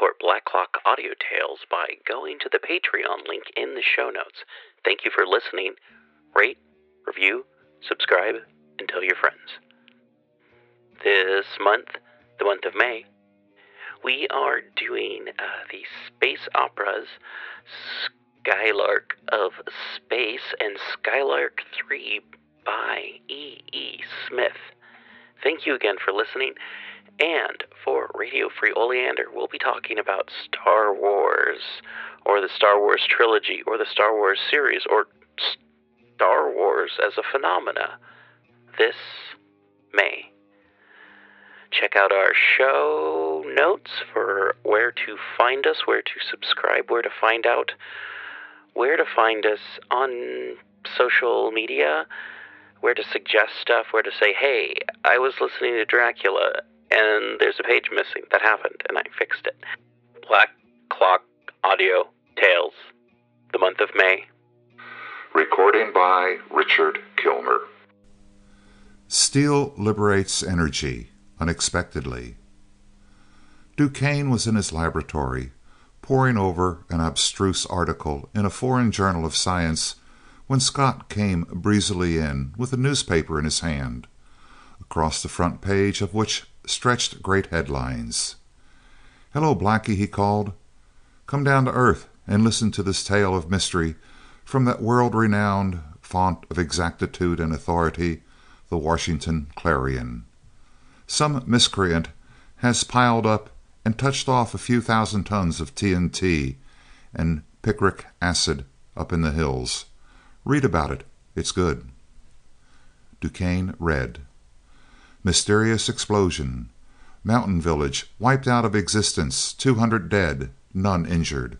support Black Clock Audio Tales by going to the Patreon link in the show notes. Thank you for listening. Rate, review, subscribe, and tell your friends. This month, the month of May, we are doing uh, the space operas Skylark of Space and Skylark 3 by E. E. Smith. Thank you again for listening. And for Radio Free Oleander, we'll be talking about Star Wars, or the Star Wars trilogy, or the Star Wars series, or Star Wars as a phenomena this May. Check out our show notes for where to find us, where to subscribe, where to find out where to find us on social media, where to suggest stuff, where to say, hey, I was listening to Dracula and there's a page missing. That happened, and I fixed it. Black Clock Audio Tales, the month of May. Recording by Richard Kilmer. Steel liberates energy unexpectedly. DuQuesne was in his laboratory, poring over an abstruse article in a foreign journal of science when Scott came breezily in with a newspaper in his hand, across the front page of which stretched great headlines. "Hello, Blackie," he called. "Come down to earth and listen to this tale of mystery from that world renowned fount of exactitude and authority, the Washington Clarion. Some miscreant has piled up and touched off a few thousand tons of TNT and picric acid up in the hills. Read about it. It's good." DuQuesne read: "Mysterious explosion. Mountain village wiped out of existence. Two hundred dead. None injured.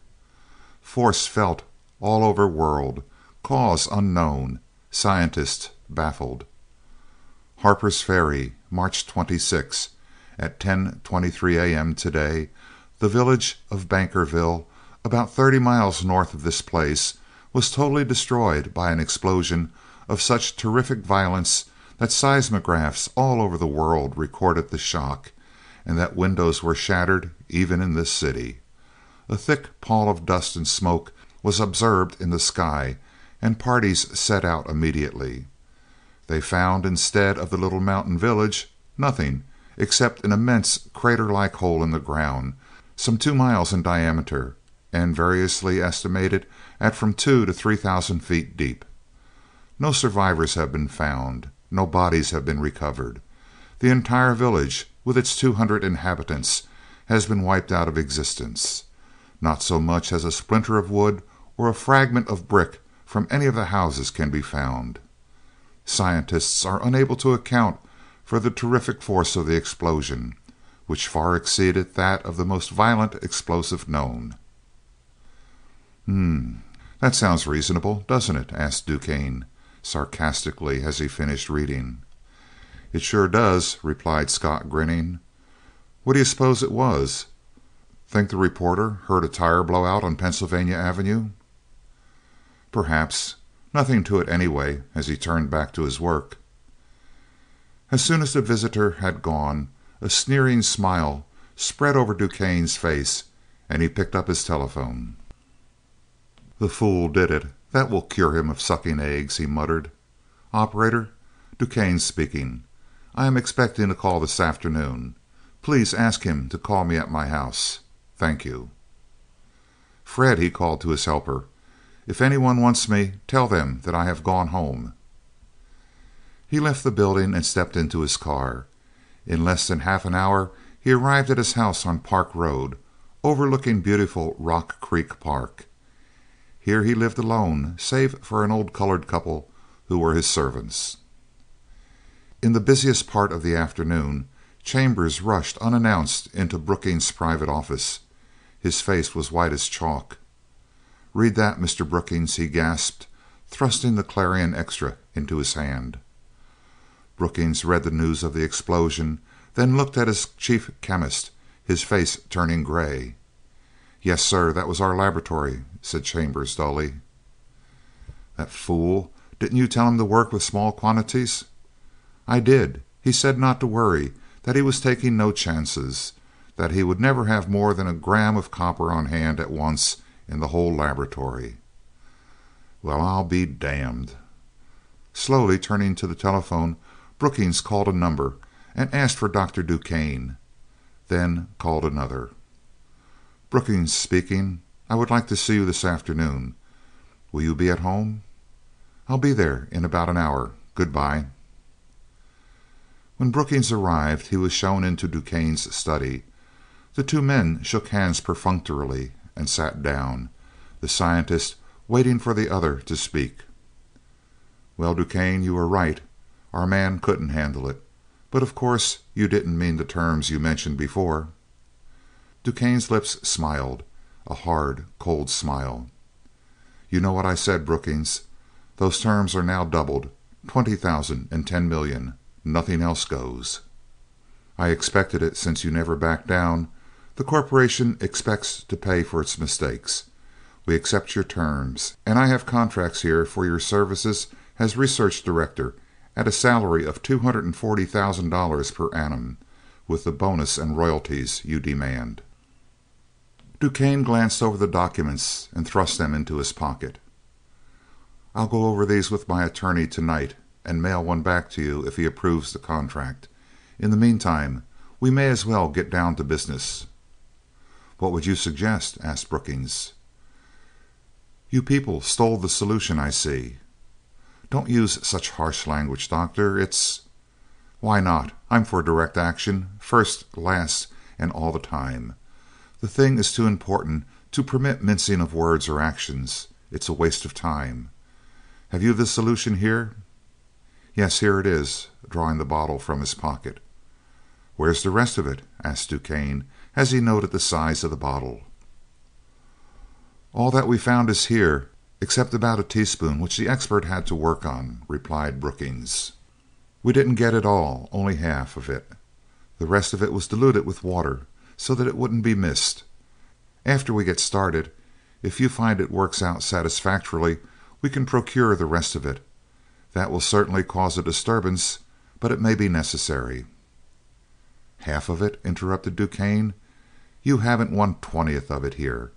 Force felt all over world. Cause unknown. Scientist baffled. Harper's Ferry, March 26. At 10:23 a.m. today, the village of Bankerville, about thirty miles north of this place was totally destroyed by an explosion of such terrific violence that seismographs all over the world recorded the shock, and that windows were shattered even in this city. A thick pall of dust and smoke was observed in the sky, and parties set out immediately. They found, instead of the little mountain village, nothing except an immense crater like hole in the ground, some two miles in diameter, and variously estimated at from two to three thousand feet deep. No survivors have been found. No bodies have been recovered. The entire village, with its two hundred inhabitants, has been wiped out of existence. Not so much as a splinter of wood or a fragment of brick from any of the houses can be found. Scientists are unable to account for the terrific force of the explosion, which far exceeded that of the most violent explosive known. "H'm! That sounds reasonable, doesn't it?" asked DuQuesne, sarcastically, as he finished reading. "It sure does," replied Scott, grinning. "What do you suppose it was? Think the reporter heard a tire blow out on Pennsylvania Avenue?" "Perhaps. Nothing to it, anyway," as he turned back to his work. As soon as the visitor had gone, a sneering smile spread over DuQuesne's face, and he picked up his telephone. "The fool did it. That will cure him of sucking eggs," he muttered. "Operator, DuQuesne speaking. I am expecting a call this afternoon. Please ask him to call me at my house. Thank you." "Fred," he called to his helper, "if any one wants me, tell them that I have gone home." He left the building and stepped into his car. In less than half an hour he arrived at his house on Park Road, overlooking beautiful Rock Creek Park. Here he lived alone, save for an old colored couple who were his servants. In the busiest part of the afternoon Chambers rushed unannounced into Brookings' private office. His face was white as chalk. "Read that, Mr. Brookings," he gasped, thrusting the Clarion Extra into his hand. Brookings read the news of the explosion, then looked at his chief chemist, his face turning gray. "Yes, sir, that was our laboratory," said Chambers dully. "That fool! Didn't you tell him to work with small quantities?" "I did. He said not to worry, that he was taking no chances. that he would never have more than a gram of copper on hand at once in the whole laboratory. Well, I'll be damned. Slowly turning to the telephone, Brookings called a number and asked for Dr. DuQuesne, then called another. "Brookings speaking. I would like to see you this afternoon. Will you be at home? I'll be there in about an hour. Good bye." When Brookings arrived he was shown into DuQuesne's study. The two men shook hands perfunctorily and sat down, the scientist waiting for the other to speak. "Well, DuQuesne, you were right. Our man couldn't handle it. But of course you didn't mean the terms you mentioned before?" DuQuesne's lips smiled, a hard, cold smile. "You know what I said, Brookings. Those terms are now doubled twenty thousand and ten million. Nothing else goes." "I expected it, since you never back down. The corporation expects to pay for its mistakes. We accept your terms, and I have contracts here for your services as research director at a salary of two hundred and forty thousand dollars per annum, with the bonus and royalties you demand." DuQuesne glanced over the documents and thrust them into his pocket. "I'll go over these with my attorney to night and mail one back to you if he approves the contract. In the meantime we may as well get down to business." "What would you suggest?" asked Brookings. "You people stole the solution, I see." "Don't use such harsh language, Doctor. It's "Why not? I'm for direct action, first, last, and all the time. The thing is too important to permit mincing of words or actions. It's a waste of time. Have you the solution here?" "Yes, here it is," drawing the bottle from his pocket. "Where's the rest of it?" asked DuQuesne, as he noted the size of the bottle. "All that we found is here, except about a teaspoon which the expert had to work on," replied Brookings. "We didn't get it all, only half of it. The rest of it was diluted with water so that it wouldn't be missed. After we get started, if you find it works out satisfactorily, we can procure the rest of it. That will certainly cause a disturbance, but it may be necessary." "Half of it?" interrupted DuQuesne. "You haven't one twentieth of it here.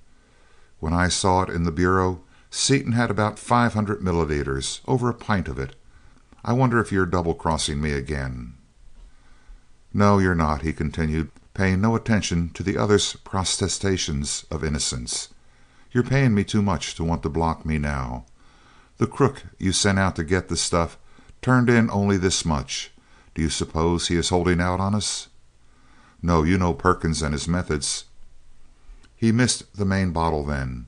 When I saw it in the Bureau, Seaton had about five hundred milliliters, over a pint of it. I wonder if you're double crossing me again?" "No, you're not," he continued paying no attention to the other's protestations of innocence. "You're paying me too much to want to block me now. The crook you sent out to get the stuff turned in only this much. Do you suppose he is holding out on us?" "No, you know Perkins and his methods." "He missed the main bottle, then.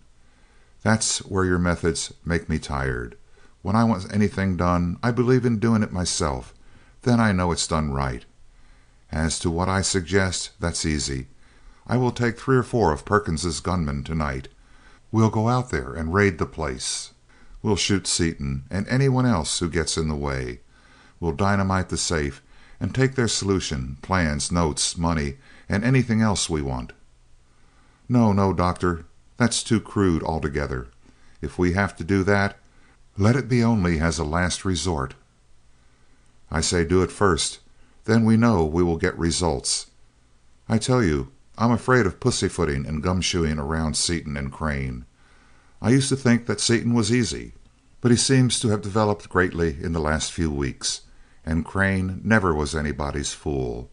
That's where your methods make me tired. When I want anything done I believe in doing it myself. Then I know it's done right. As to what I suggest, that's easy. I will take three or four of Perkins's gunmen to night. We'll go out there and raid the place. We'll shoot Seaton and any one else who gets in the way. We'll dynamite the safe and take their solution, plans, notes, money, and anything else we want. No, no, Doctor, that's too crude altogether. If we have to do that, let it be only as a last resort. I say do it first. Then we know we will get results. I tell you, I'm afraid of pussyfooting and gumshoeing around Seaton and Crane. I used to think that Seaton was easy, but he seems to have developed greatly in the last few weeks, and Crane never was anybody's fool.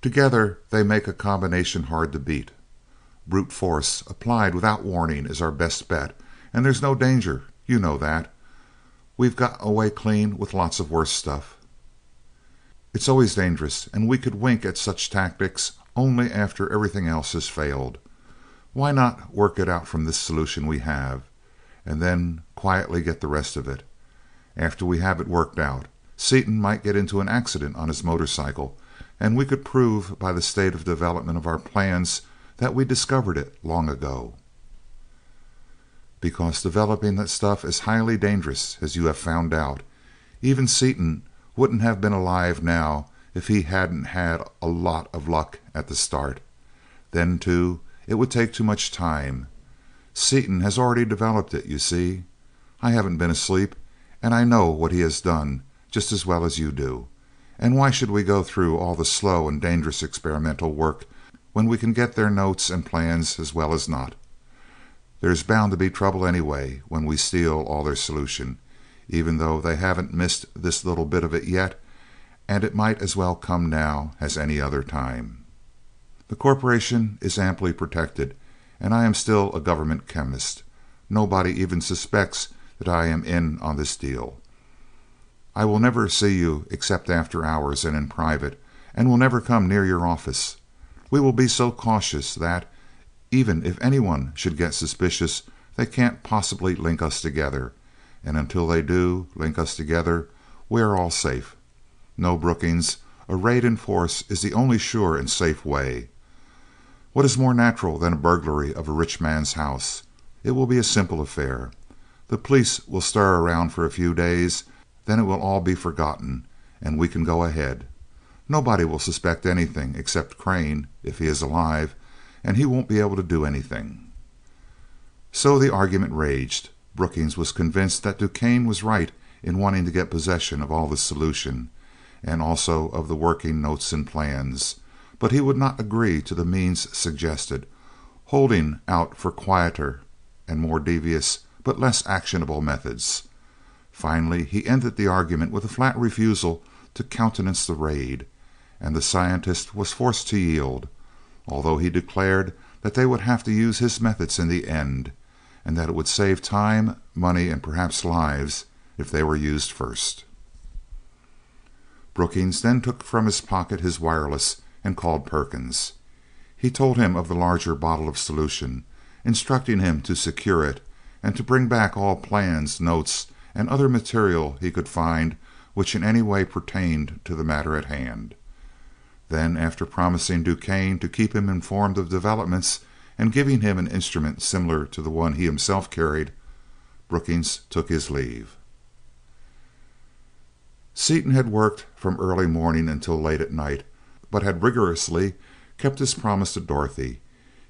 Together they make a combination hard to beat. Brute force applied without warning is our best bet, and there's no danger. You know that. We've got away clean with lots of worse stuff. It's always dangerous, and we could wink at such tactics only after everything else has failed. Why not work it out from this solution we have, and then quietly get the rest of it? After we have it worked out, Seaton might get into an accident on his motorcycle, and we could prove by the state of development of our plans that we discovered it long ago. Because developing that stuff is highly dangerous, as you have found out. Even Seaton wouldn't have been alive now if he hadn't had a lot of luck at the start. Then, too, it would take too much time. Seaton has already developed it, you see. I haven't been asleep, and I know what he has done just as well as you do. And why should we go through all the slow and dangerous experimental work when we can get their notes and plans as well as not. There's bound to be trouble anyway when we steal all their solution, even though they haven't missed this little bit of it yet, and it might as well come now as any other time. The corporation is amply protected, and I am still a government chemist. Nobody even suspects that I am in on this deal. I will never see you except after hours and in private, and will never come near your office. We will be so cautious that, even if any one should get suspicious, they can't possibly link us together, and until they do link us together we are all safe. No, Brookings, a raid in force is the only sure and safe way. What is more natural than a burglary of a rich man's house? It will be a simple affair. The police will stir around for a few days, then it will all be forgotten, and we can go ahead. Nobody will suspect anything except Crane, if he is alive, and he won't be able to do anything." So the argument raged. Brookings was convinced that DuQuesne was right in wanting to get possession of all the solution, and also of the working notes and plans, but he would not agree to the means suggested, holding out for quieter and more devious but less actionable methods. Finally he ended the argument with a flat refusal to countenance the raid and the scientist was forced to yield, although he declared that they would have to use his methods in the end, and that it would save time, money, and perhaps lives if they were used first. Brookings then took from his pocket his wireless and called Perkins. He told him of the larger bottle of solution, instructing him to secure it and to bring back all plans, notes, and other material he could find which in any way pertained to the matter in hand. Then, after promising DuQuesne to keep him informed of developments, and giving him an instrument similar to the one he himself carried, Brookings took his leave. Seaton had worked from early morning until late at night, but had rigorously kept his promise to Dorothy.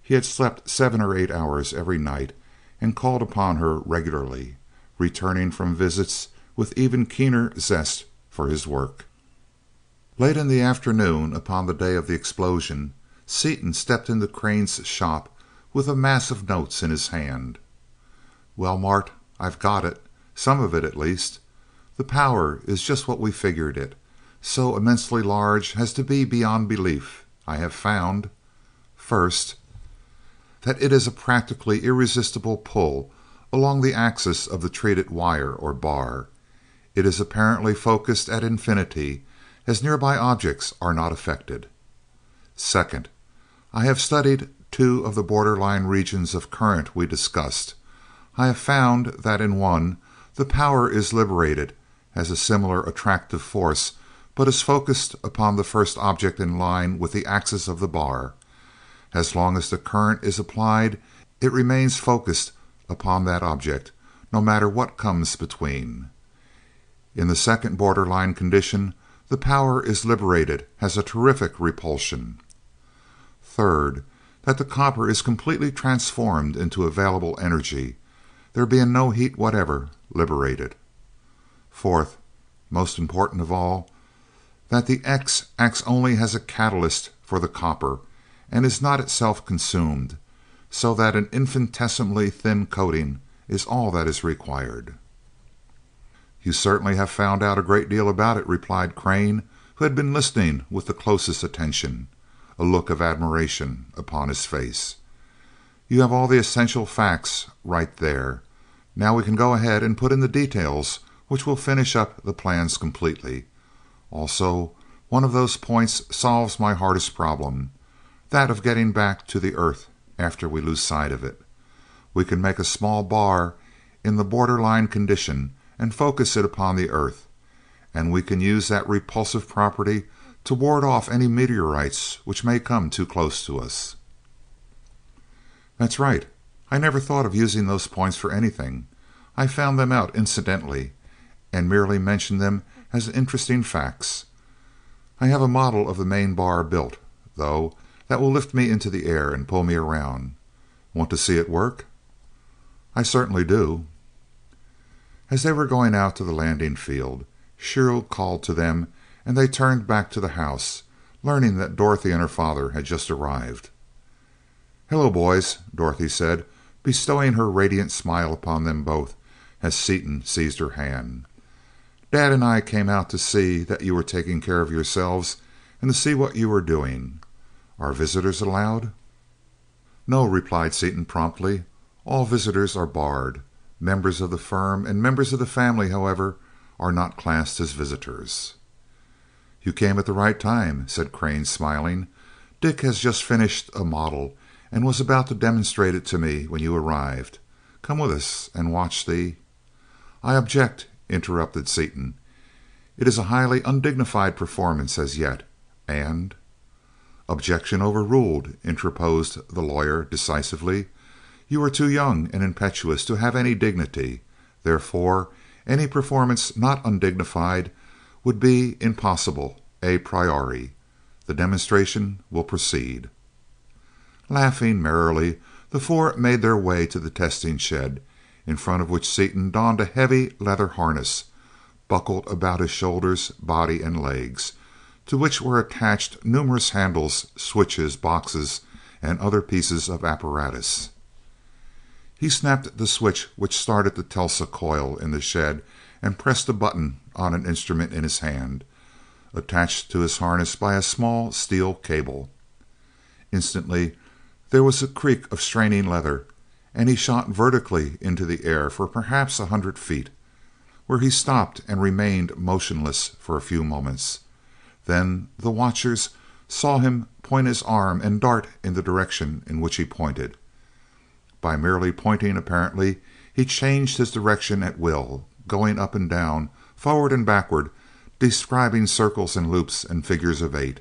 He had slept seven or eight hours every night, and called upon her regularly, returning from visits with even keener zest for his work. Late in the afternoon, upon the day of the explosion, Seaton stepped into Crane's shop with a mass of notes in his hand. "Well, Mart, I've got it some of it, at least. The power is just what we figured it so immensely large as to be beyond belief. I have found: First, that it is a practically irresistible pull along the axis of the treated wire or bar. It is apparently focused at infinity as nearby objects are not affected. Second, I have studied two of the borderline regions of current we discussed. I have found that in one the power is liberated as a similar attractive force but is focused upon the first object in line with the axis of the bar. As long as the current is applied it remains focused upon that object, no matter what comes between. In the second borderline condition the power is liberated as a terrific repulsion. Third, that the copper is completely transformed into available energy, there being no heat whatever liberated. Fourth, most important of all, that the X acts only as a catalyst for the copper, and is not itself consumed, so that an infinitesimally thin coating is all that is required. "You certainly have found out a great deal about it," replied Crane, who had been listening with the closest attention, a look of admiration upon his face. "You have all the essential facts right there. Now we can go ahead and put in the details which will finish up the plans completely. Also, one of those points solves my hardest problem that of getting back to the earth after we lose sight of it. We can make a small bar in the borderline condition and focus it upon the earth, and we can use that repulsive property to ward off any meteorites which may come too close to us." "That's right. I never thought of using those points for anything. I found them out incidentally, and merely mentioned them as interesting facts. I have a model of the main bar built, though, that will lift me into the air and pull me around. Want to see it work?" "I certainly do. As they were going out to the landing field, Shiro called to them and they turned back to the house, learning that Dorothy and her father had just arrived. "Hello, boys," Dorothy said, bestowing her radiant smile upon them both as Seaton seized her hand. "Dad and I came out to see that you were taking care of yourselves, and to see what you were doing. Are visitors allowed?" "No," replied Seaton promptly. "All visitors are barred. Members of the firm and members of the family, however, are not classed as visitors." "You came at the right time," said Crane, smiling. "Dick has just finished a model and was about to demonstrate it to me when you arrived. Come with us and watch the " "I object," interrupted Seaton. "It is a highly undignified performance as yet, and " "Objection overruled," interposed the lawyer decisively. "You are too young and impetuous to have any dignity. Therefore, any performance not undignified would be impossible a priori. The demonstration will proceed." Laughing merrily, the four made their way to the testing shed, in front of which Seaton donned a heavy leather harness, buckled about his shoulders, body and legs, to which were attached numerous handles, switches, boxes and other pieces of apparatus. He snapped the switch which started the Tesla coil in the shed and pressed a button on an instrument in his hand, attached to his harness by a small steel cable. Instantly there was a creak of straining leather, and he shot vertically into the air for perhaps a hundred feet, where he stopped and remained motionless for a few moments. Then the watchers saw him point his arm and dart in the direction in which he pointed. By merely pointing, apparently, he changed his direction at will, going up and down, forward and backward, describing circles and loops and figures of eight.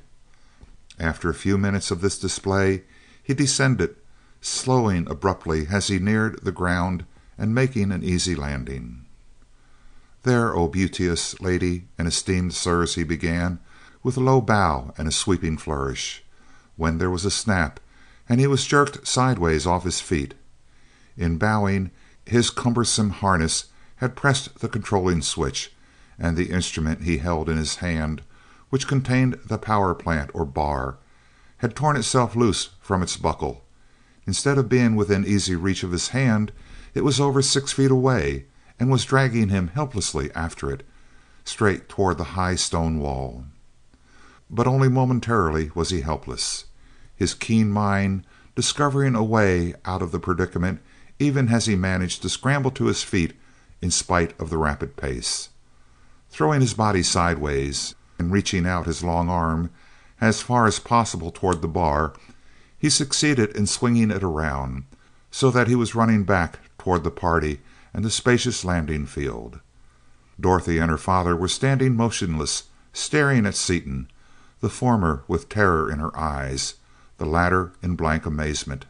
After a few minutes of this display he descended, slowing abruptly as he neared the ground and making an easy landing. "There, O beauteous lady and esteemed sirs," he began, with a low bow and a sweeping flourish, when there was a snap and he was jerked sideways off his feet. In bowing, his cumbersome harness had pressed the controlling switch, and the instrument he held in his hand, which contained the power plant or bar, had torn itself loose from its buckle. Instead of being within easy reach of his hand, it was over six feet away, and was dragging him helplessly after it, straight toward the high stone wall. But only momentarily was he helpless, his keen mind discovering a way out of the predicament even as he managed to scramble to his feet in spite of the rapid pace. Throwing his body sideways, and reaching out his long arm as far as possible toward the bar, he succeeded in swinging it around, so that he was running back toward the party and the spacious landing field. Dorothy and her father were standing motionless, staring at Seaton, the former with terror in her eyes, the latter in blank amazement.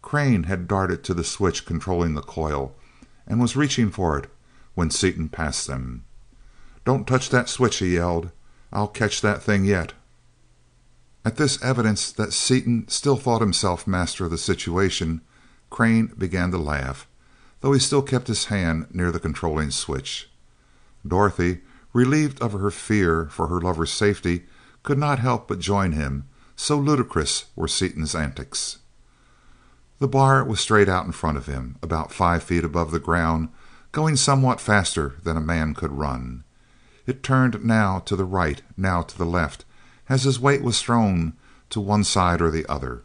Crane had darted to the switch controlling the coil, and was reaching for it when Seaton passed them. "Don't touch that switch!" he yelled. "I'll catch that thing yet!" At this evidence that Seaton still thought himself master of the situation, Crane began to laugh, though he still kept his hand near the controlling switch. Dorothy, relieved of her fear for her lover's safety, could not help but join him, so ludicrous were Seaton's antics. The bar was straight out in front of him, about five feet above the ground, going somewhat faster than a man could run. It turned now to the right, now to the left, as his weight was thrown to one side or the other.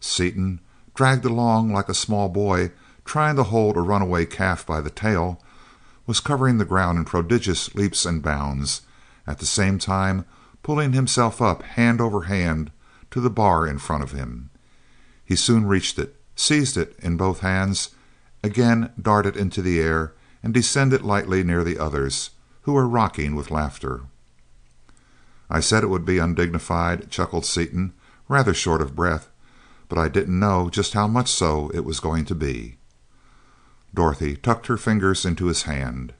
Seaton, dragged along like a small boy trying to hold a runaway calf by the tail, was covering the ground in prodigious leaps and bounds, at the same time pulling himself up hand over hand to the bar in front of him. He soon reached it, seized it in both hands, again darted into the air, and descended lightly near the others, who were rocking with laughter. "I said it would be undignified," chuckled Seaton, rather short of breath, "but I didn't know just how much so it was going to be." Dorothy tucked her fingers into his hand.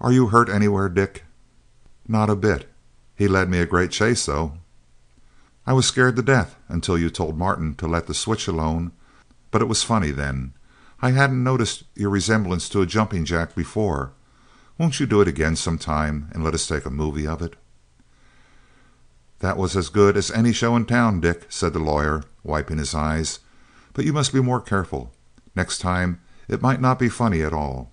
"Are you hurt anywhere, Dick?" "Not a bit. He led me a great chase, though." "I was scared to death until you told Martin to let the switch alone. But it was funny then. I hadn't noticed your resemblance to a jumping jack before. Won't you do it again some time, and let us take a movie of it?" "That was as good as any show in town, Dick," said the lawyer, wiping his eyes. But you must be more careful. Next time it might not be funny at all."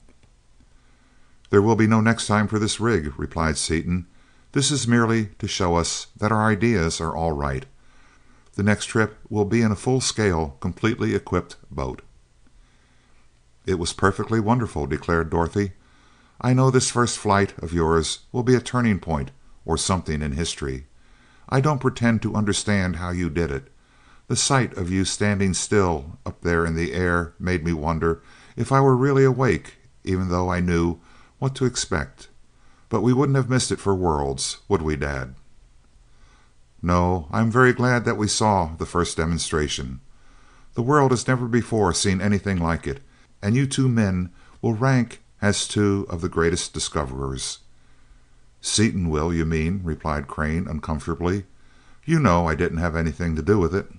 "There will be no next time for this rig," replied Seaton. "This is merely to show us that our ideas are all right. The next trip will be in a full scale, completely equipped boat." "It was perfectly wonderful," declared Dorothy. "I know this first flight of yours will be a turning point, or something, in history. I don't pretend to understand how you did it. The sight of you standing still up there in the air made me wonder if I were really awake, even though I knew what to expect. But we wouldn't have missed it for worlds, would we, Dad?" "No. I am very glad that we saw the first demonstration. The world has never before seen anything like it, and you two men will rank as two of the greatest discoverers." "Seaton will, you mean," replied Crane, uncomfortably. "You know I didn't have anything to do with it."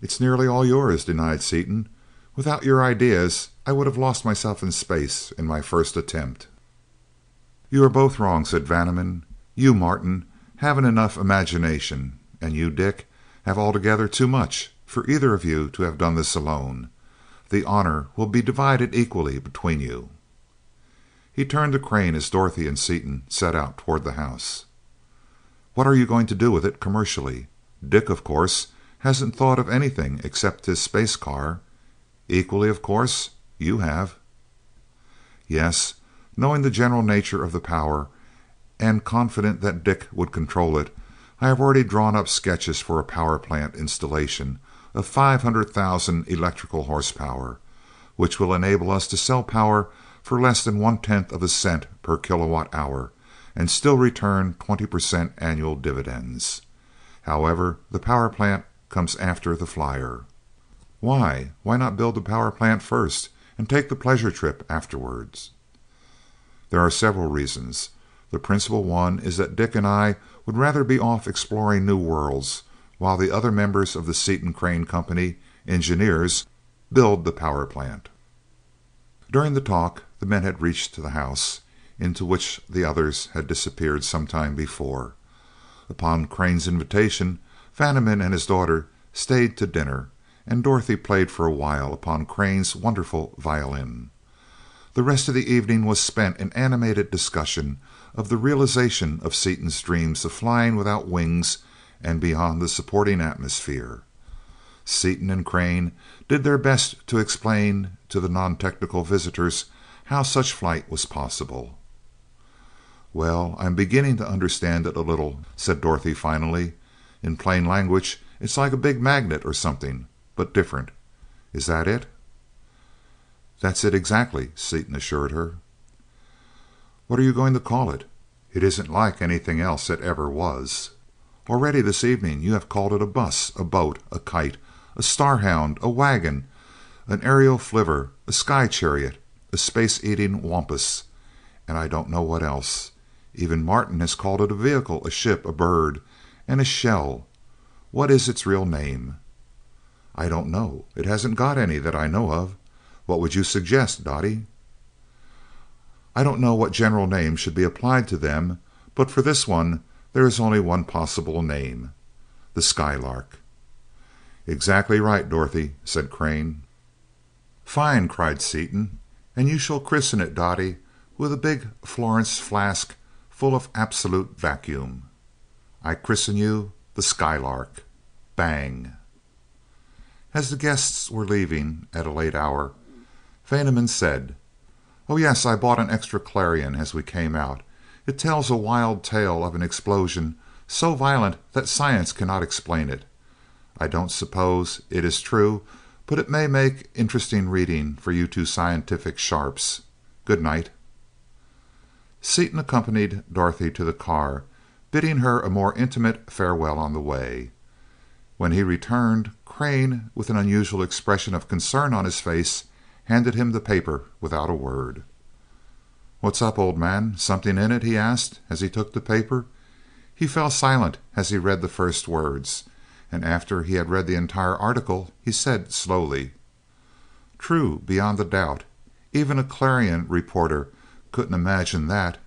"It's nearly all yours," denied Seaton. "Without your ideas I would have lost myself in space in my first attempt." "You are both wrong," said Vaneman. "You, Martin, haven't enough imagination, and you, Dick, have altogether too much, for either of you to have done this alone. The honor will be divided equally between you." He turned to Crane as Dorothy and Seaton set out toward the house. "What are you going to do with it commercially? Dick, of course hasn't thought of anything except his space car. Equally, of course, you have." "Yes. Knowing the general nature of the power, and confident that Dick would control it, I have already drawn up sketches for a power plant installation of five hundred thousand electrical horsepower, which will enable us to sell power for less than one tenth of a cent per kilowatt hour, and still return twenty per cent annual dividends. However, the power plant comes after the flyer." "Why? Why not build the power plant first, and take the pleasure trip afterwards?" "There are several reasons. The principal one is that Dick and I would rather be off exploring new worlds, while the other members of the Seaton Crane Company, engineers, build the power plant." During the talk the men had reached the house, into which the others had disappeared some time before. Upon Crane's invitation. Vaneman and his daughter stayed to dinner, and Dorothy played for a while upon Crane's wonderful violin. The rest of the evening was spent in animated discussion of the realization of Seaton's dreams of flying without wings and beyond the supporting atmosphere. Seaton and Crane did their best to explain to the non technical visitors how such flight was possible. "Well, I am beginning to understand it a little," said Dorothy finally. In plain language, it's like a big magnet or something, but different. Is that it?" "That's it exactly," Seaton assured her. "What are you going to call it? It isn't like anything else that ever was. Already this evening you have called it a bus, a boat, a kite, a starhound, a wagon, an aerial flivver, a sky chariot, a space eating wampus, and I don't know what else. Even Martin has called it a vehicle, a ship, a bird and a shell. What is its real name?" "I don't know. It hasn't got any that I know of. What would you suggest, Dottie?" "I don't know what general name should be applied to them, but for this one there is only one possible name the Skylark." "Exactly right, Dorothy," said Crane. "Fine!" cried Seaton. "And you shall christen it, Dottie, with a big Florence flask full of absolute vacuum. I christen you the Skylark. Bang!" As the guests were leaving at a late hour, Vaneman said: "Oh, yes, I bought an extra Clarion as we came out. It tells a wild tale of an explosion so violent that science cannot explain it. I don't suppose it is true, but it may make interesting reading for you two scientific sharps. Good night." Seaton accompanied Dorothy to the car bidding her a more intimate farewell on the way. When he returned, Crane, with an unusual expression of concern on his face, handed him the paper without a word. "What's up, old man? Something in it?" he asked, as he took the paper. He fell silent as he read the first words, and after he had read the entire article he said slowly: "True, beyond a doubt. Even a Clarion reporter couldn't imagine that.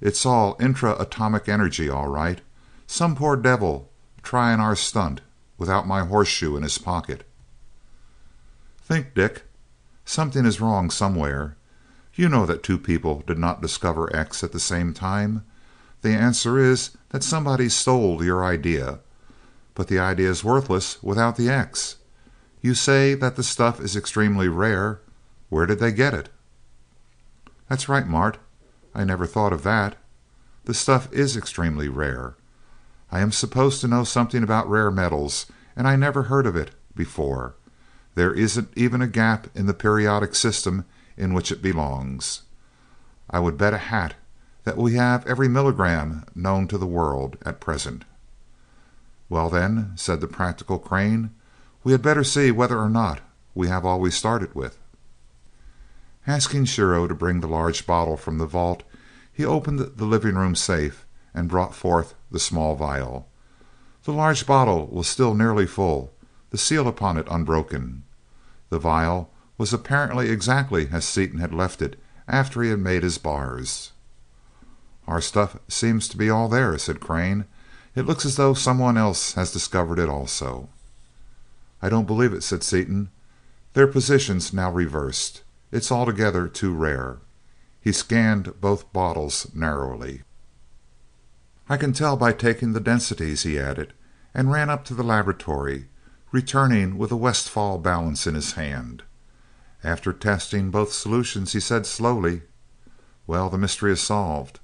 It's all intra atomic energy, all right. Some poor devil trying our stunt, without my horseshoe in his pocket." Think, Dick. Something is wrong somewhere. You know that two people did not discover X at the same time. The answer is that somebody stole your idea. But the idea is worthless without the X. You say that the stuff is extremely rare. Where did they get it?" "That's right, Mart. I never thought of that. The stuff is extremely rare. I am supposed to know something about rare metals, and I never heard of it before. There isn't even a gap in the periodic system in which it belongs. I would bet a hat that we have every milligram known to the world at present." "Well, then," said the practical Crane, "we had better see whether or not we have all we started with." Asking Shiro to bring the large bottle from the vault, he opened the living room safe and brought forth the small vial. The large bottle was still nearly full, the seal upon it unbroken. The vial was apparently exactly as Seaton had left it after he had made his bars. "Our stuff seems to be all there," said Crane. "It looks as though some one else has discovered it also." "I don't believe it," said Seaton. "Their positions now reversed. It's altogether too rare." He scanned both bottles narrowly. "I can tell by taking the densities," he added, and ran up to the laboratory, returning with a Westphal balance in his hand. After testing both solutions he said slowly: "Well, the mystery is solved.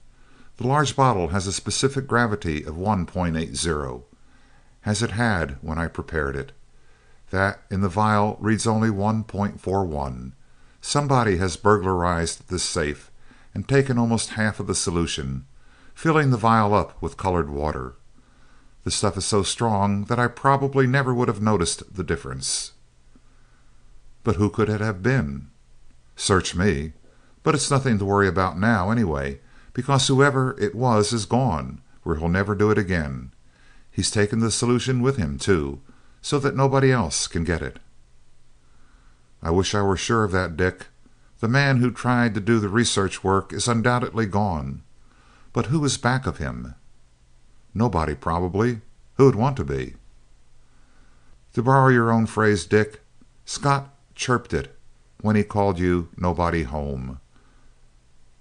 The large bottle has a specific gravity of 1.80, as it had when I prepared it. That in the vial reads only 1.41. Somebody has burglarized this safe and taken almost half of the solution, filling the vial up with colored water. The stuff is so strong that I probably never would have noticed the difference." "But who could it have been?" "Search me. But it's nothing to worry about now, anyway, because whoever it was is gone where he'll never do it again. He's taken the solution with him, too, so that nobody else can get it." "I wish I were sure of that, Dick. The man who tried to do the research work is undoubtedly gone. But who is back of him?" "Nobody, probably. Who would want to be?" "To borrow your own phrase, Dick, Scott chirped it when he called you nobody home.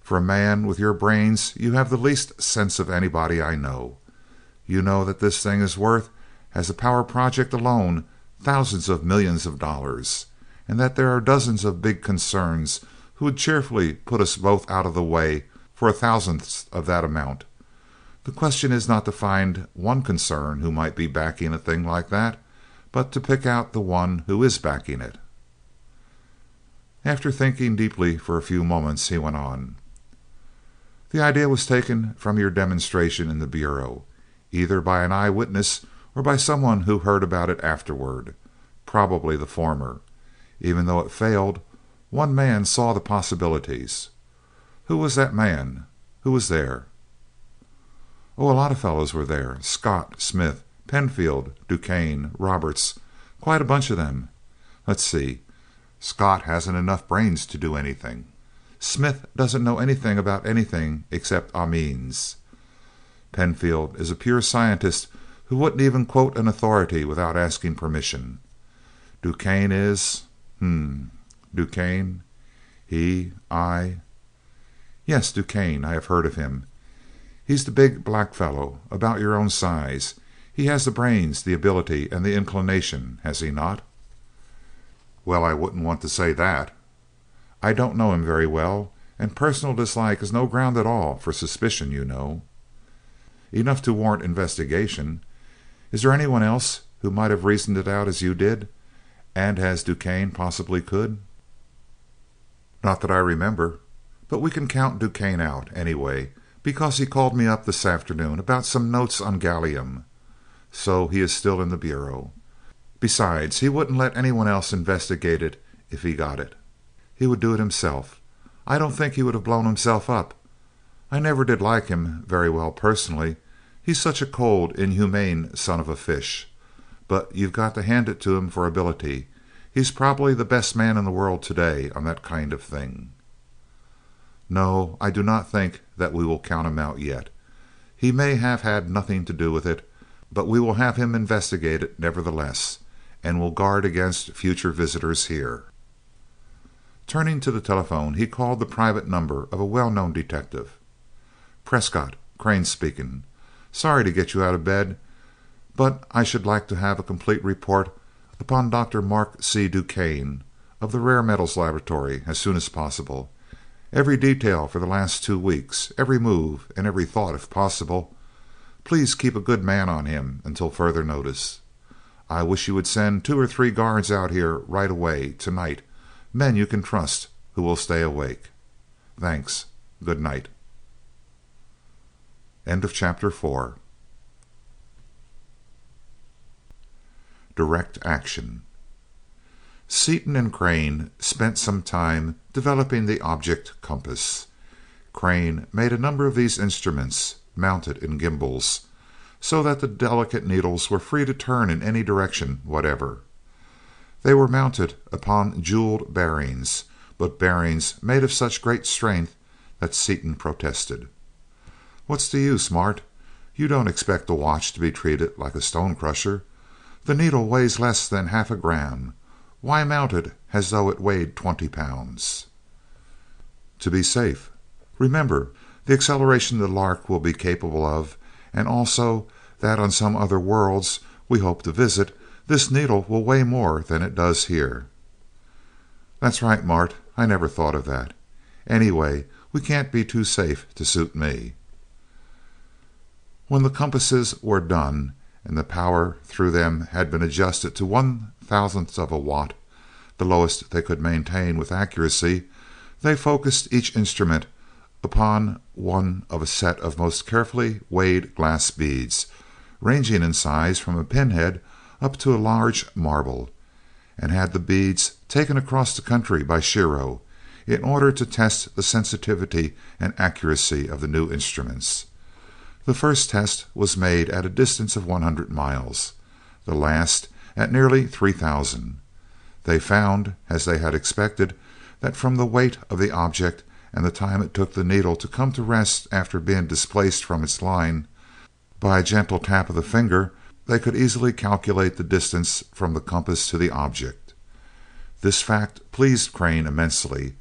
For a man with your brains you have the least sense of anybody I know. You know that this thing is worth, as a power project alone, thousands of millions of dollars, and that there are dozens of big concerns who would cheerfully put us both out of the way for a thousandth of that amount. The question is not to find one concern who might be backing a thing like that, but to pick out the one who is backing it." After thinking deeply for a few moments, he went on: "The idea was taken from your demonstration in the Bureau, either by an eye witness or by some one who heard about it afterward. Probably the former. Even though it failed, one man saw the possibilities. Who was that man? Who was there?" "Oh, a lot of fellows were there. Scott, Smith, Penfield, DuQuesne, Roberts quite a bunch of them. Let's see. Scott hasn't enough brains to do anything. Smith doesn't know anything about anything except amines. Penfield is a pure scientist who wouldn't even quote an authority without asking permission. DuQuesne is hm DuQuesne he I "Yes, DuQuesne. I have heard of him. He's the big black fellow, about your own size. He has the brains, the ability, and the inclination, has he not?" "Well, I wouldn't want to say that." "I don't know him very well, and personal dislike is no ground at all for suspicion, you know." "Enough to warrant investigation. Is there any one else who might have reasoned it out as you did, and as DuQuesne possibly could?" "Not that I remember. But we can count DuQuesne out, anyway, because he called me up this afternoon about some notes on gallium. So he is still in the Bureau. Besides, he wouldn't let any one else investigate it if he got it. He would do it himself. I don't think he would have blown himself up. I never did like him very well personally. He's such a cold, inhumane son of a fish. But you've got to hand it to him for ability. He's probably the best man in the world today on that kind of thing. No, I do not think that we will count him out yet. He may have had nothing to do with it, but we will have him investigated nevertheless, and will guard against future visitors here." Turning to the telephone, he called the private number of a well known detective. "Prescott, Crane speaking. Sorry to get you out of bed, but I should like to have a complete report upon Dr. Mark C. DuQuesne, of the Rare Metals Laboratory, as soon as possible. Every detail for the last two weeks, every move, and every thought, if possible. Please keep a good man on him until further notice. I wish you would send two or three guards out here right away, to night men you can trust, who will stay awake. Thanks. Good night. Chapter 4 Direct Action Seaton and Crane spent some time developing the object compass. Crane made a number of these instruments, mounted in gimbals, so that the delicate needles were free to turn in any direction whatever. They were mounted upon jeweled bearings, but bearings made of such great strength that Seaton protested. "What's the use, Mart? You don't expect the watch to be treated like a stone crusher. The needle weighs less than half a gramme. Why mount it as though it weighed twenty pounds?" "To be safe. Remember the acceleration the Lark will be capable of, and also that on some other worlds we hope to visit this needle will weigh more than it does here." "That's right, Mart. I never thought of that. Anyway, we can't be too safe to suit me." When the compasses were done and the power through them had been adjusted to one thousandth of a watt, the lowest they could maintain with accuracy, they focused each instrument upon one of a set of most carefully weighed glass beads, ranging in size from a pinhead up to a large marble, and had the beads taken across the country by Shiro, in order to test the sensitivity and accuracy of the new instruments. The first test was made at a distance of one hundred miles, the last at nearly three thousand. They found, as they had expected, that from the weight of the object and the time it took the needle to come to rest after being displaced from its line, by a gentle tap of the finger they could easily calculate the distance from the compass to the object. This fact pleased Crane immensely,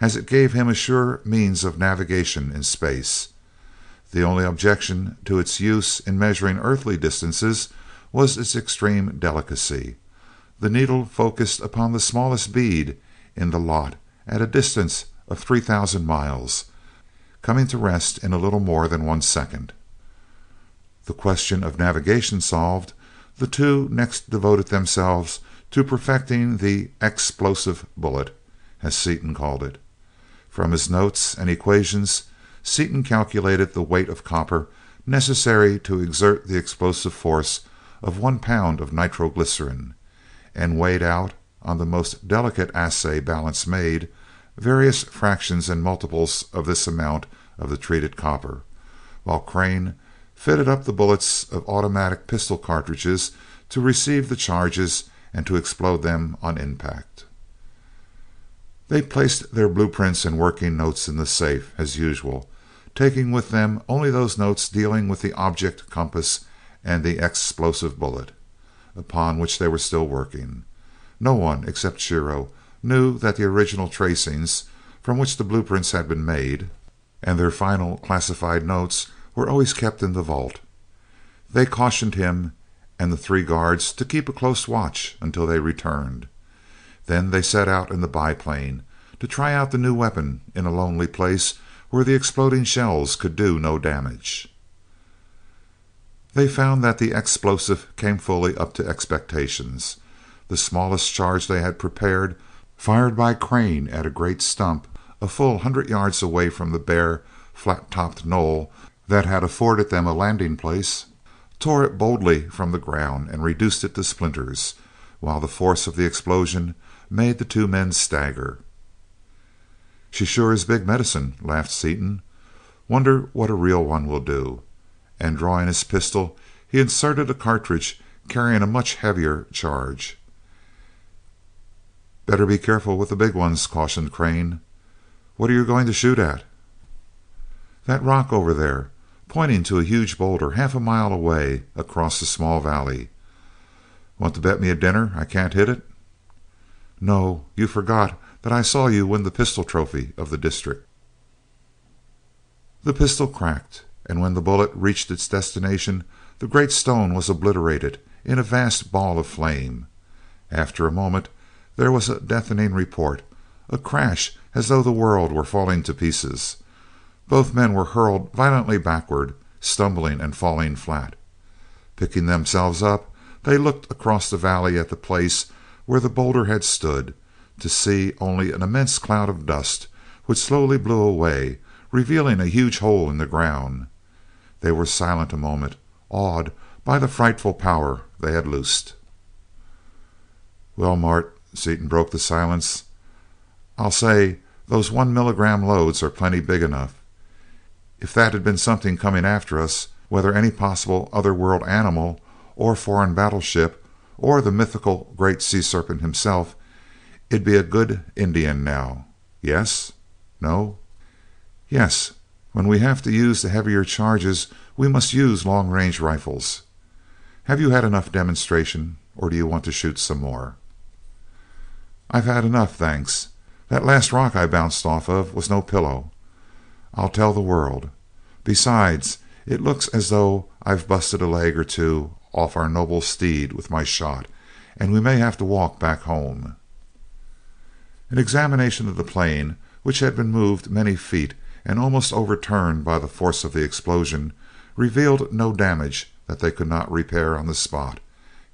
as it gave him a sure means of navigation in space. The only objection to its use in measuring earthly distances was its extreme delicacy. The needle focused upon the smallest bead in the lot at a distance of three thousand miles, coming to rest in a little more than one second. The question of navigation solved, the two next devoted themselves to perfecting the "explosive bullet," as Seaton called it. From his notes and equations Seaton calculated the weight of copper necessary to exert the explosive force of one pound of nitroglycerin, and weighed out, on the most delicate assay balance made, various fractions and multiples of this amount of the treated copper, while Crane fitted up the bullets of automatic pistol cartridges to receive the charges and to explode them on impact. They placed their blueprints and working notes in the safe, as usual, taking with them only those notes dealing with the object compass and the explosive bullet, upon which they were still working. No one, except Shiro, knew that the original tracings, from which the blueprints had been made, and their final classified notes were always kept in the vault. They cautioned him and the three guards to keep a close watch until they returned. Then they set out in the biplane to try out the new weapon in a lonely place where the exploding shells could do no damage. They found that the explosive came fully up to expectations. The smallest charge they had prepared, fired by Crane at a great stump a full hundred yards away from the bare, flat topped knoll that had afforded them a landing place, tore it boldly from the ground and reduced it to splinters, while the force of the explosion made the two men stagger. "She sure is big medicine," laughed Seaton. "Wonder what a real one will do," and drawing his pistol he inserted a cartridge carrying a much heavier charge. "Better be careful with the big ones," cautioned Crane. "What are you going to shoot at?" "That rock over there," pointing to a huge boulder half a mile away across a small valley. Want to bet me a dinner I can't hit it?" "No. You forgot that I saw you win the pistol trophy of the district." The pistol cracked, and when the bullet reached its destination the great stone was obliterated in a vast ball of flame. After a moment there was a deafening report, a crash as though the world were falling to pieces. Both men were hurled violently backward, stumbling and falling flat. Picking themselves up, they looked across the valley at the place where the boulder had stood, to see only an immense cloud of dust, which slowly blew away, revealing a huge hole in the ground. They were silent a moment, awed by the frightful power they had loosed. "Well, Mart," Seaton broke the silence, "I'll say those one milligram loads are plenty big enough. If that had been something coming after us, whether any possible other world animal, or foreign battleship, or the mythical great sea serpent himself, it'd be a good Indian now. Yes? No? Yes. When we have to use the heavier charges we must use long range rifles. Have you had enough demonstration, or do you want to shoot some more?" "I've had enough, thanks. That last rock I bounced off of was no pillow. I'll tell the world. Besides, it looks as though I've busted a leg or two off our noble steed with my shot, and we may have to walk back home." An examination of the plane, which had been moved many feet and almost overturned by the force of the explosion, revealed no damage that they could not repair on the spot,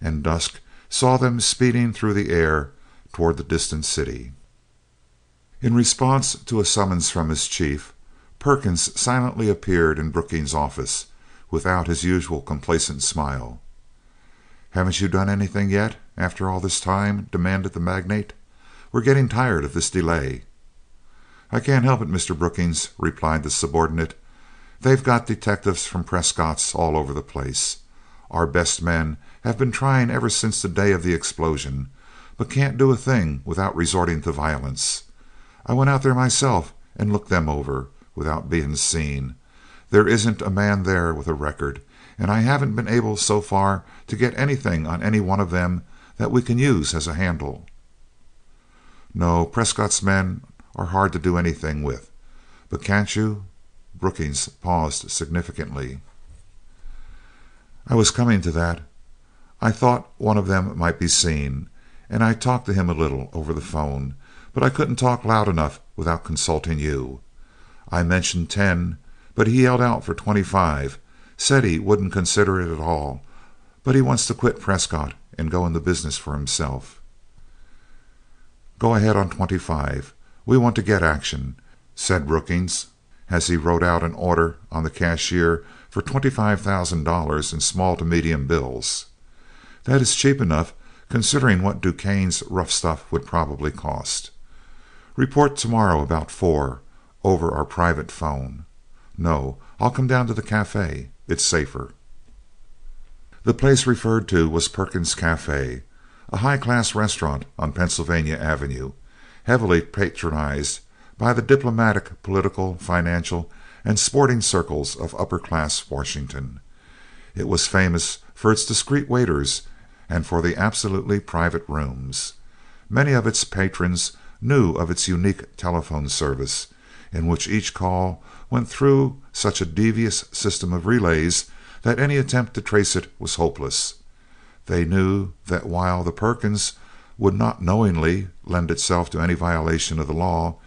and dusk saw them speeding through the air toward the distant city. In response to a summons from his chief, Perkins silently appeared in Brookings' office, without his usual complacent smile. "Haven't you done anything yet, after all this time?" demanded the magnate. "We're getting tired of this delay." "I can't help it, Mr. Brookings," replied the subordinate. "They've got detectives from Prescott's all over the place. Our best men have been trying ever since the day of the explosion, but can't do a thing without resorting to violence. I went out there myself and looked them over, without being seen. There isn't a man there with a record, and I haven't been able so far to get anything on any one of them that we can use as a handle. No, Prescott's men are hard to do anything with. But can't you Brookings paused significantly. "I was coming to that. I thought one of them might be seen, and I talked to him a little over the phone but I couldn't talk loud enough without consulting you. I mentioned ten, but he held out for twenty five said he wouldn't consider it at all, but he wants to quit Prescott and go into business for himself." "Go ahead on twenty five. We want to get action," said Brookings, as he wrote out an order on the cashier for twenty five thousand dollars in small to medium bills. "That is cheap enough, considering what DuQuesne's rough stuff would probably cost. Report to morrow about four, over our private phone. No, I'll come down to the cafe. It's safer." The place referred to was Perkins Cafe, a high class restaurant on Pennsylvania Avenue, heavily patronized by the diplomatic, political, financial, and sporting circles of upper class Washington. It was famous for its discreet waiters and for the absolutely private rooms. Many of its patrons knew of its unique telephone service, in which each call went through such a devious system of relays that any attempt to trace it was hopeless. They knew that while the Perkins would not knowingly lend itself to any violation of the law,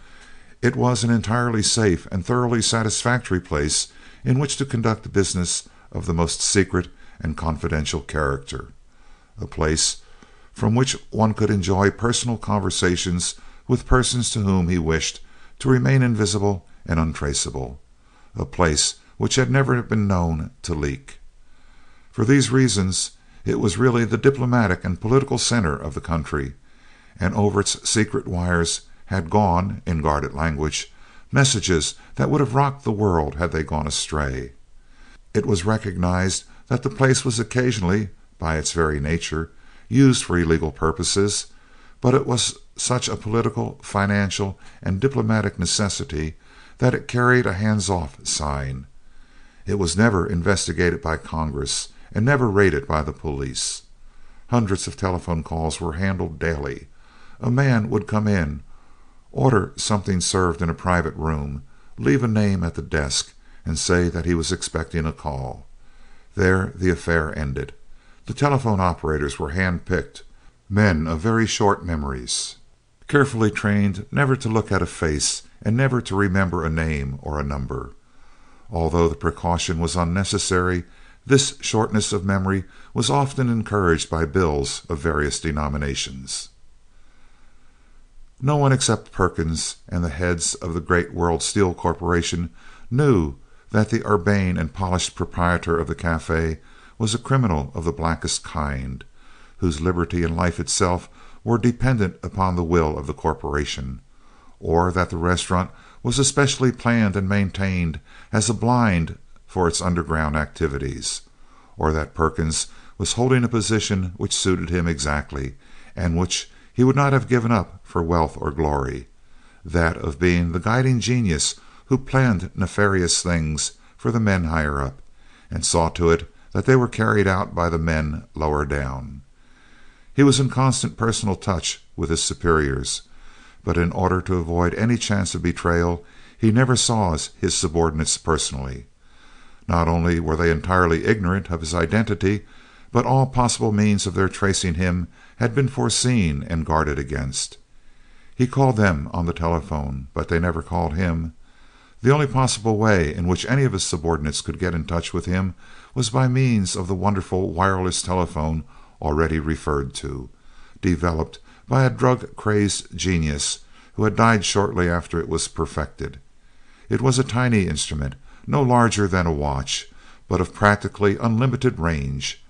it was an entirely safe and thoroughly satisfactory place in which to conduct business of the most secret and confidential character a place from which one could enjoy personal conversations with persons to whom he wished to remain invisible and untraceable a place which had never been known to leak. For these reasons it was really the diplomatic and political center of the country, and over its secret wires had gone, in guarded language, messages that would have rocked the world had they gone astray. It was recognized that the place was occasionally, by its very nature, used for illegal purposes, but it was such a political, financial, and diplomatic necessity that it carried a hands off sign. It was never investigated by Congress and never raided by the police. Hundreds of telephone calls were handled daily. A man would come in, order something served in a private room, leave a name at the desk, and say that he was expecting a call. There the affair ended. The telephone operators were hand picked, men of very short memories, carefully trained never to look at a face and never to remember a name or a number. Although the precaution was unnecessary, this shortness of memory was often encouraged by bills of various denominations. No one except Perkins and the heads of the Great World Steel Corporation knew that the urbane and polished proprietor of the café was a criminal of the blackest kind, whose liberty and life itself were dependent upon the will of the corporation, or that the restaurant was especially planned and maintained as a blind for its underground activities, or that Perkins was holding a position which suited him exactly, and which he would not have given up for wealth or glory—that of being the guiding genius who planned nefarious things for the men higher up, and saw to it that they were carried out by the men lower down. He was in constant personal touch with his superiors, but in order to avoid any chance of betrayal he never saw his subordinates personally. Not only were they entirely ignorant of his identity, but all possible means of their tracing him had been foreseen and guarded against. He called them on the telephone, but they never called him. The only possible way in which any of his subordinates could get in touch with him was by means of the wonderful wireless telephone already referred to, developed by a drug crazed genius who had died shortly after it was perfected. It was a tiny instrument, no larger than a watch, but of practically unlimited range,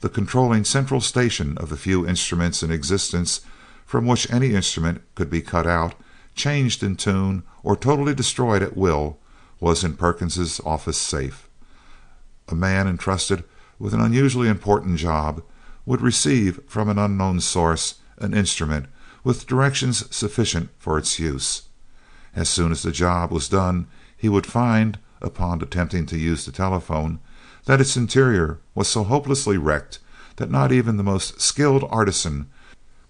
the controlling central station of the few instruments in existence from which any instrument could be cut out, changed in tune, or totally destroyed at will was in Perkins's office safe. A man entrusted with an unusually important job would receive from an unknown source an instrument with directions sufficient for its use. As soon as the job was done he would find, upon attempting to use the telephone, that its interior was so hopelessly wrecked that not even the most skilled artisan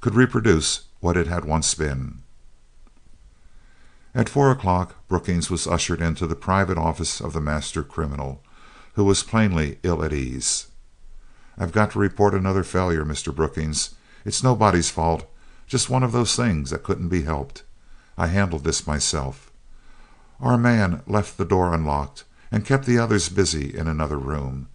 could reproduce what it had once been. At four o'clock Brookings was ushered into the private office of the master criminal, who was plainly ill at ease. "I've got to report another failure, Mr. Brookings. It's nobody's fault. Just one of those things that couldn't be helped. I handled this myself. Our man left the door unlocked and kept the others busy in another room.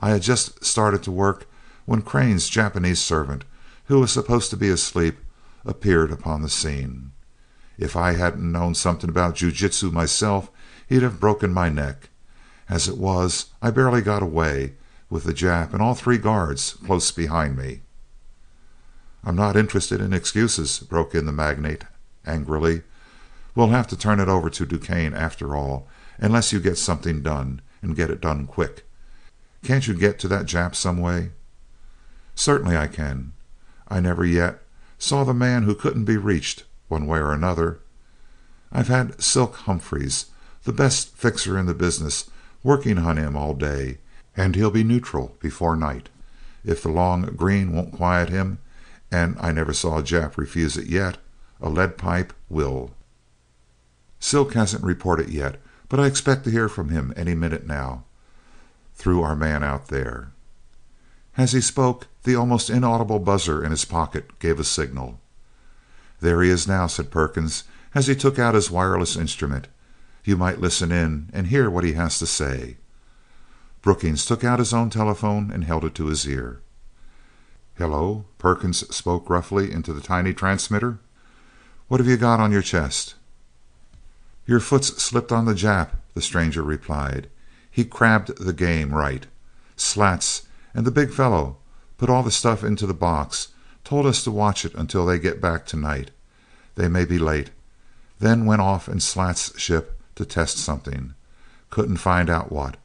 I had just started to work when Crane's Japanese servant, who was supposed to be asleep, appeared upon the scene. If I hadn't known something about jiu jitsu myself he'd have broken my neck. As it was, I barely got away, with the Jap and all three guards close behind me." "I'm not interested in excuses," broke in the magnate angrily. "We'll have to turn it over to DuQuesne after all, unless you get something done, and get it done quick. Can't you get to that Jap some way?" "Certainly I can. I never yet saw the man who couldn't be reached one way or another. I've had Silk Humphreys, the best fixer in the business, working on him all day, and he'll be neutral before night. If the long green won't quiet him, and I never saw a Jap refuse it yet, a lead pipe will. Silk hasn't reported yet, but I expect to hear from him any minute now, through our man out there." As he spoke the almost inaudible buzzer in his pocket gave a signal. "There he is now," said Perkins, as he took out his wireless instrument. "You might listen in and hear what he has to say." Brookings took out his own telephone and held it to his ear. "Hello," Perkins spoke gruffly into the tiny transmitter. "What have you got on your chest?" "Your foot's slipped on the Jap," the stranger replied. "He crabbed the game right. Slats and the big fellow put all the stuff into the box told us to watch it until they get back tonight. They may be late. Then went off in Slat's ship to test something. Couldn't find out what.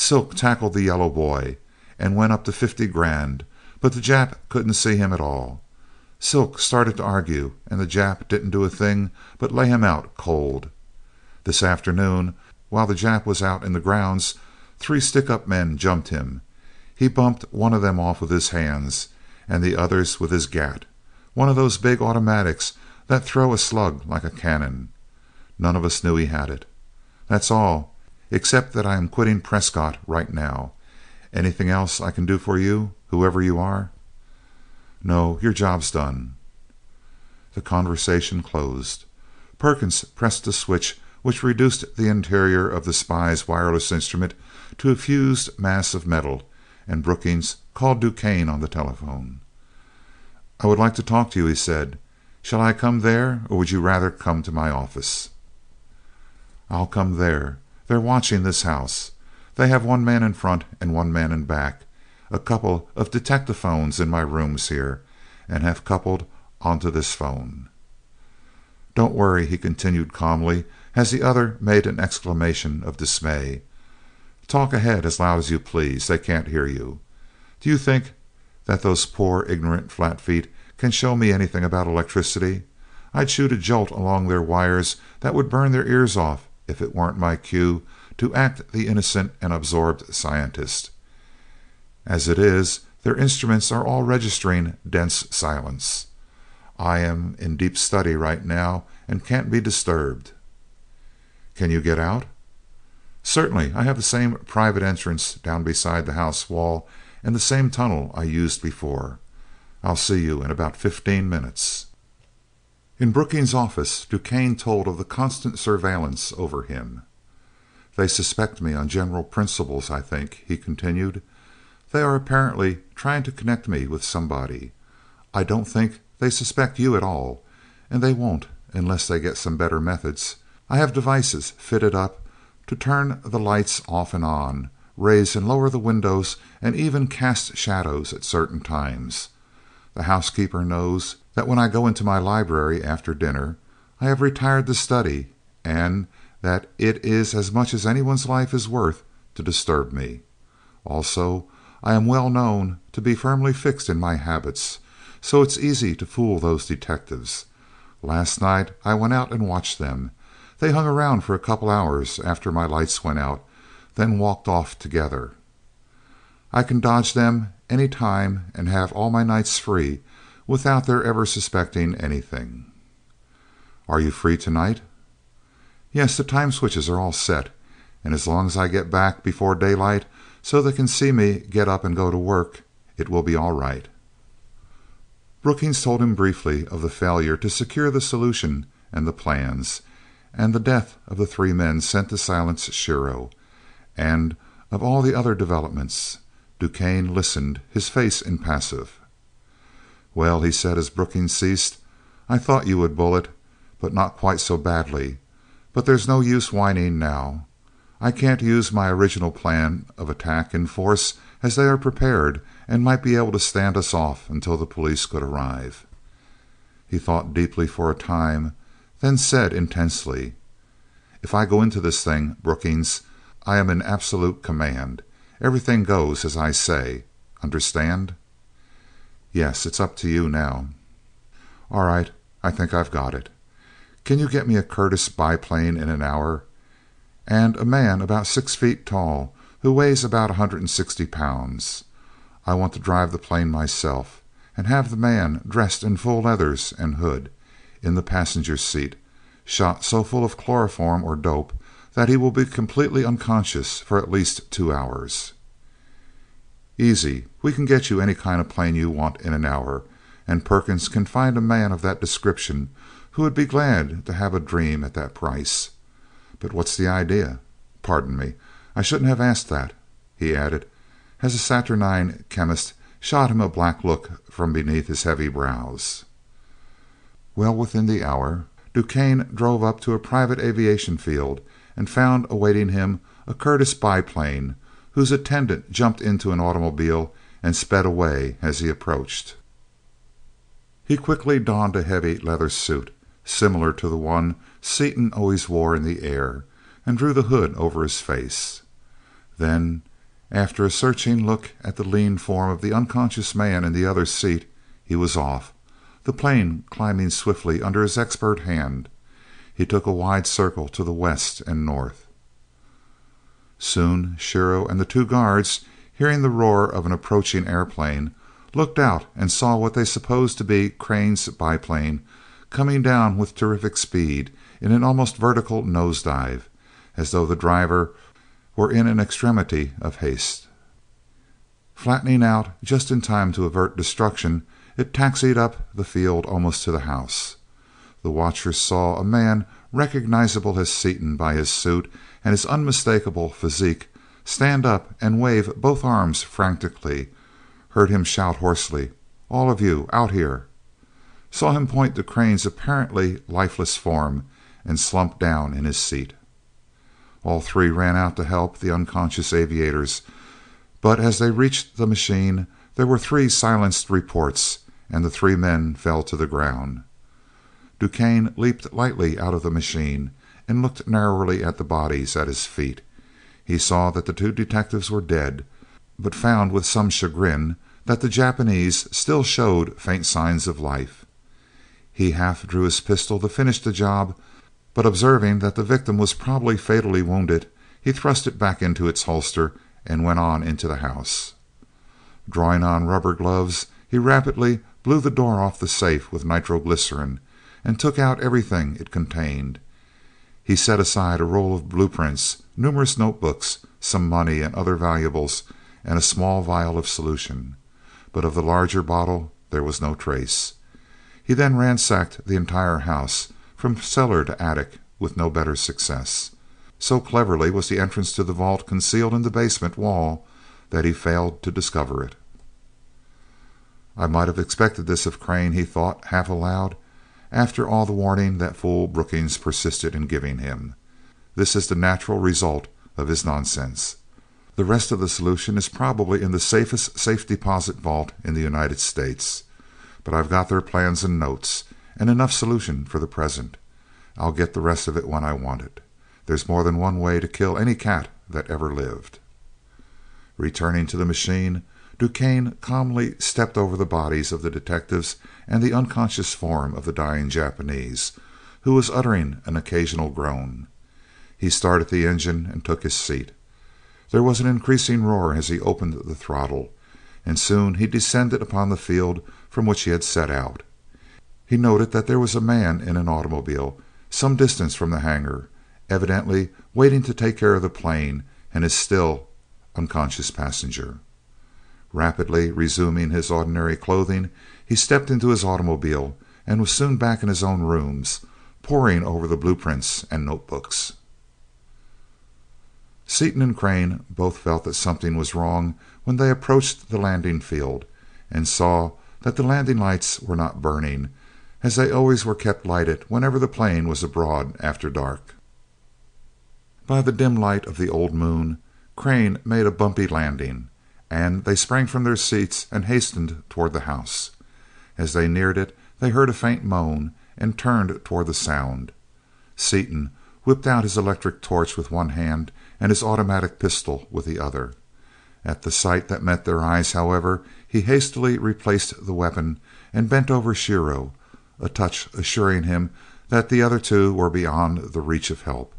Silk tackled the yellow boy, and went up to fifty grand, but the Jap couldn't see him at all. Silk started to argue, and the Jap didn't do a thing but lay him out cold. This afternoon, while the Jap was out in the grounds, three stick up men jumped him. He bumped one of them off with his hands and the others with his gat one of those big automatics that throw a slug like a cannon. None of us knew he had it. That's all, except that I am quitting Prescott right now. Anything else I can do for you, whoever you are?" "No, your job's done." The conversation closed. Perkins pressed a switch which reduced the interior of the spy's wireless instrument to a fused mass of metal, and Brookings called DuQuesne on the telephone. "I would like to talk to you," he said. "Shall I come there, or would you rather come to my office?" "I'll come there. They're watching this house. They have one man in front and one man in back, a couple of detectaphones in my rooms here, and have coupled onto this phone. Don't worry," he continued calmly, as the other made an exclamation of dismay. "Talk ahead as loud as you please. They can't hear you. Do you think that those poor ignorant flat feet can show me anything about electricity? I'd shoot a jolt along their wires that would burn their ears off if it weren't my cue to act the innocent and absorbed scientist. As it is, their instruments are all registering dense silence. I am in deep study right now and can't be disturbed." "Can you get out?" "Certainly. I have the same private entrance down beside the house wall and the same tunnel I used before. I'll see you in about fifteen minutes." In Brookings' office DuQuesne told of the constant surveillance over him. "They suspect me on general principles, I think," he continued. "They are apparently trying to connect me with somebody. I don't think they suspect you at all, and they won't unless they get some better methods. I have devices fitted up to turn the lights off and on, raise and lower the windows, and even cast shadows at certain times. The housekeeper knows that when I go into my library after dinner I have retired to study, and that it is as much as anyone's life is worth to disturb me. Also, I am well known to be firmly fixed in my habits, so it's easy to fool those detectives. Last night I went out and watched them. They hung around for a couple of hours after my lights went out, then walked off together. I can dodge them any time and have all my nights free without their ever suspecting anything." "Are you free to night?" "Yes, the time switches are all set, and as long as I get back before daylight so they can see me get up and go to work, it will be all right." Brookings told him briefly of the failure to secure the solution and the plans, and the death of the three men sent to silence Shiro, and of all the other developments. DuQuesne listened, his face impassive. "Well," he said as Brookings ceased, "I thought you would bullet, but not quite so badly. But there's no use whining now. I can't use my original plan of attack in force as they are prepared and might be able to stand us off until the police could arrive." He thought deeply for a time, then said intensely: "If I go into this thing, Brookings, I am in absolute command. Everything goes as I say. Understand?" "Yes. It's up to you now." "All right. I think I've got it. Can you get me a Curtiss biplane in an hour? And a man about six feet tall who weighs about a hundred and sixty pounds. I want to drive the plane myself, and have the man, dressed in full leathers and hood, in the passenger seat, shot so full of chloroform or dope that he will be completely unconscious for at least two hours." "Easy. We can get you any kind of plane you want in an hour, and Perkins can find a man of that description who would be glad to have a dream at that price. But what's the idea? Pardon me, I shouldn't have asked that," he added as the saturnine chemist shot him a black look from beneath his heavy brows. Well within the hour DuQuesne drove up to a private aviation field and found awaiting him a Curtiss biplane whose attendant jumped into an automobile and sped away as he approached. He quickly donned a heavy leather suit, similar to the one Seaton always wore in the air, and drew the hood over his face. Then after a searching look at the lean form of the unconscious man in the other seat, he was off, the plane climbing swiftly under his expert hand. He took a wide circle to the west and north. Soon Shiro and the two guards, hearing the roar of an approaching airplane, looked out and saw what they supposed to be Crane's biplane coming down with terrific speed in an almost vertical nose dive, as though the driver were in an extremity of haste. Flattening out just in time to avert destruction, it taxied up the field almost to the house. The watchers saw a man recognizable as Seaton by his suit and his unmistakable physique stand up and wave both arms frantically, heard him shout hoarsely, "All of you out here!" saw him point to Crane's apparently lifeless form, and slump down in his seat. All three ran out to help the unconscious aviators, but as they reached the machine there were three silenced reports, and the three men fell to the ground. DuQuesne leaped lightly out of the machine and looked narrowly at the bodies at his feet. He saw that the two detectives were dead, but found with some chagrin that the Japanese still showed faint signs of life. He half drew his pistol to finish the job, but observing that the victim was probably fatally wounded, he thrust it back into its holster and went on into the house. Drawing on rubber gloves, he rapidly blew the door off the safe with nitroglycerin, and took out everything it contained. He set aside a roll of blueprints, numerous notebooks, some money and other valuables, and a small vial of solution, but of the larger bottle there was no trace. He then ransacked the entire house, from cellar to attic, with no better success. So cleverly was the entrance to the vault concealed in the basement wall that he failed to discover it. "I might have expected this of Crane," he thought, half aloud, after all the warning that fool Brookings persisted in giving him. "This is the natural result of his nonsense. The rest of the solution is probably in the safest safe deposit vault in the United States. But I've got their plans and notes, and enough solution for the present. I'll get the rest of it when I want it. There's more than one way to kill any cat that ever lived." Returning to the machine, DuQuesne calmly stepped over the bodies of the detectives and the unconscious form of the dying Japanese, who was uttering an occasional groan. He started the engine and took his seat. There was an increasing roar as he opened the throttle, and soon he descended upon the field from which he had set out. He noted that there was a man in an automobile some distance from the hangar evidently waiting to take care of the plane and his still unconscious passenger. Rapidly resuming his ordinary clothing, he stepped into his automobile and was soon back in his own rooms, poring over the blueprints and notebooks. Seaton and Crane both felt that something was wrong when they approached the landing field and saw that the landing lights were not burning, as they always were kept lighted whenever the plane was abroad after dark. By the dim light of the old moon, Crane made a bumpy landing, and they sprang from their seats and hastened toward the house. As they neared it they heard a faint moan, and turned toward the sound. Seaton whipped out his electric torch with one hand and his automatic pistol with the other. At the sight that met their eyes, however, he hastily replaced the weapon and bent over Shiro, a touch assuring him that the other two were beyond the reach of help.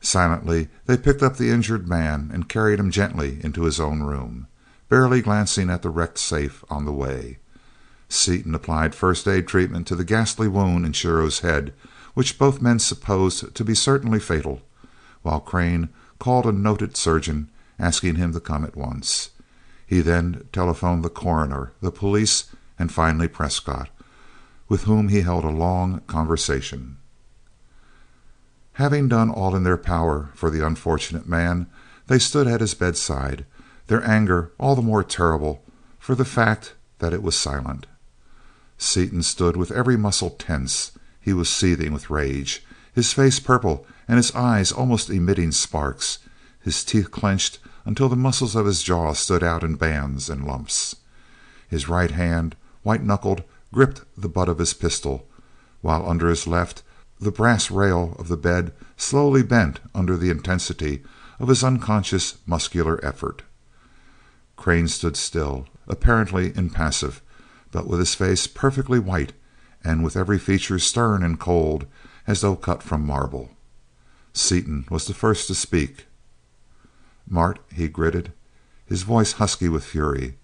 Silently they picked up the injured man and carried him gently into his own room, barely glancing at the wrecked safe on the way. Seaton applied first aid treatment to the ghastly wound in Shiro's head, which both men supposed to be certainly fatal, while Crane called a noted surgeon, asking him to come at once. He then telephoned the coroner, the police, and finally Prescott, with whom he held a long conversation. Having done all in their power for the unfortunate man, they stood at his bedside, their anger all the more terrible for the fact that it was silent. Seaton stood with every muscle tense. He was seething with rage, his face purple and his eyes almost emitting sparks, his teeth clenched until the muscles of his jaw stood out in bands and lumps. His right hand, white knuckled, gripped the butt of his pistol, while under his left the brass rail of the bed slowly bent under the intensity of his unconscious muscular effort. Crane stood still, apparently impassive, but with his face perfectly white and with every feature stern and cold as though cut from marble. Seaton was the first to speak. "Mart," he gritted, his voice husky with fury,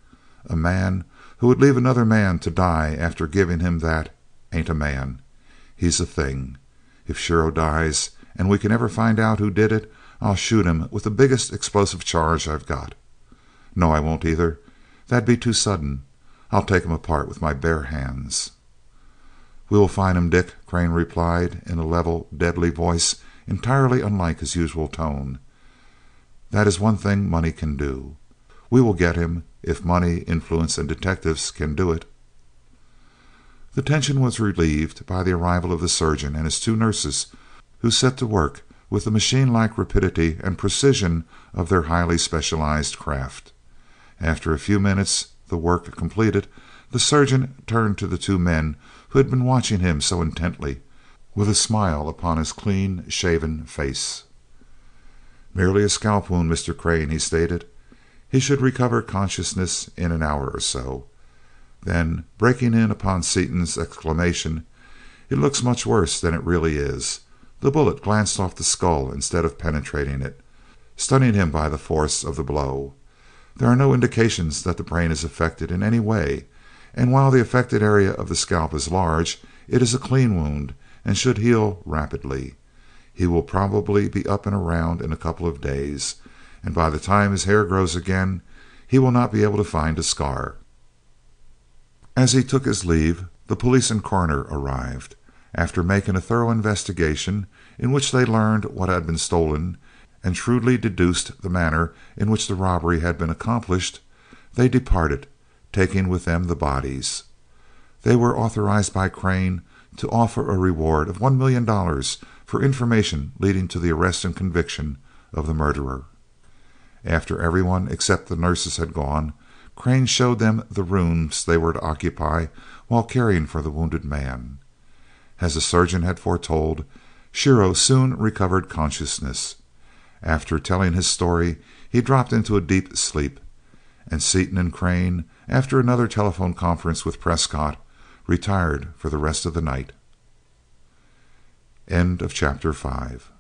"a man who would leave another man to die after giving him that ain't a man. He's a thing. If Shiro dies and we can ever find out who did it, I'll shoot him with the biggest explosive charge I've got. No, I won't either. That'd be too sudden. I'll take him apart with my bare hands." "We will find him, Dick," Crane replied, in a level, deadly voice entirely unlike his usual tone. "That is one thing money can do. We will get him if money, influence, and detectives can do it." The tension was relieved by the arrival of the surgeon and his two nurses, who set to work with the machine like rapidity and precision of their highly specialized craft. After a few minutes, the work completed, the surgeon turned to the two men who had been watching him so intently, with a smile upon his clean shaven face. "Merely a scalp wound, Mr. Crane," he stated. "He should recover consciousness in an hour or so." Then, breaking in upon Seaton's exclamation, "It looks much worse than it really is. The bullet glanced off the skull instead of penetrating it, stunning him by the force of the blow. There are no indications that the brain is affected in any way, and while the affected area of the scalp is large, it is a clean wound and should heal rapidly. He will probably be up and around in a couple of days, and by the time his hair grows again he will not be able to find a scar." As he took his leave, the police and coroner arrived. After making a thorough investigation, in which they learned what had been stolen, and shrewdly deduced the manner in which the robbery had been accomplished, they departed, taking with them the bodies. They were authorized by Crane to offer a reward of one million dollars for information leading to the arrest and conviction of the murderer. After everyone except the nurses had gone, Crane showed them the rooms they were to occupy while caring for the wounded man. As the surgeon had foretold, Shiro soon recovered consciousness. After telling his story he dropped into a deep sleep, and Seaton and Crane, after another telephone conference with Prescott, retired for the rest of the night. Chapter 5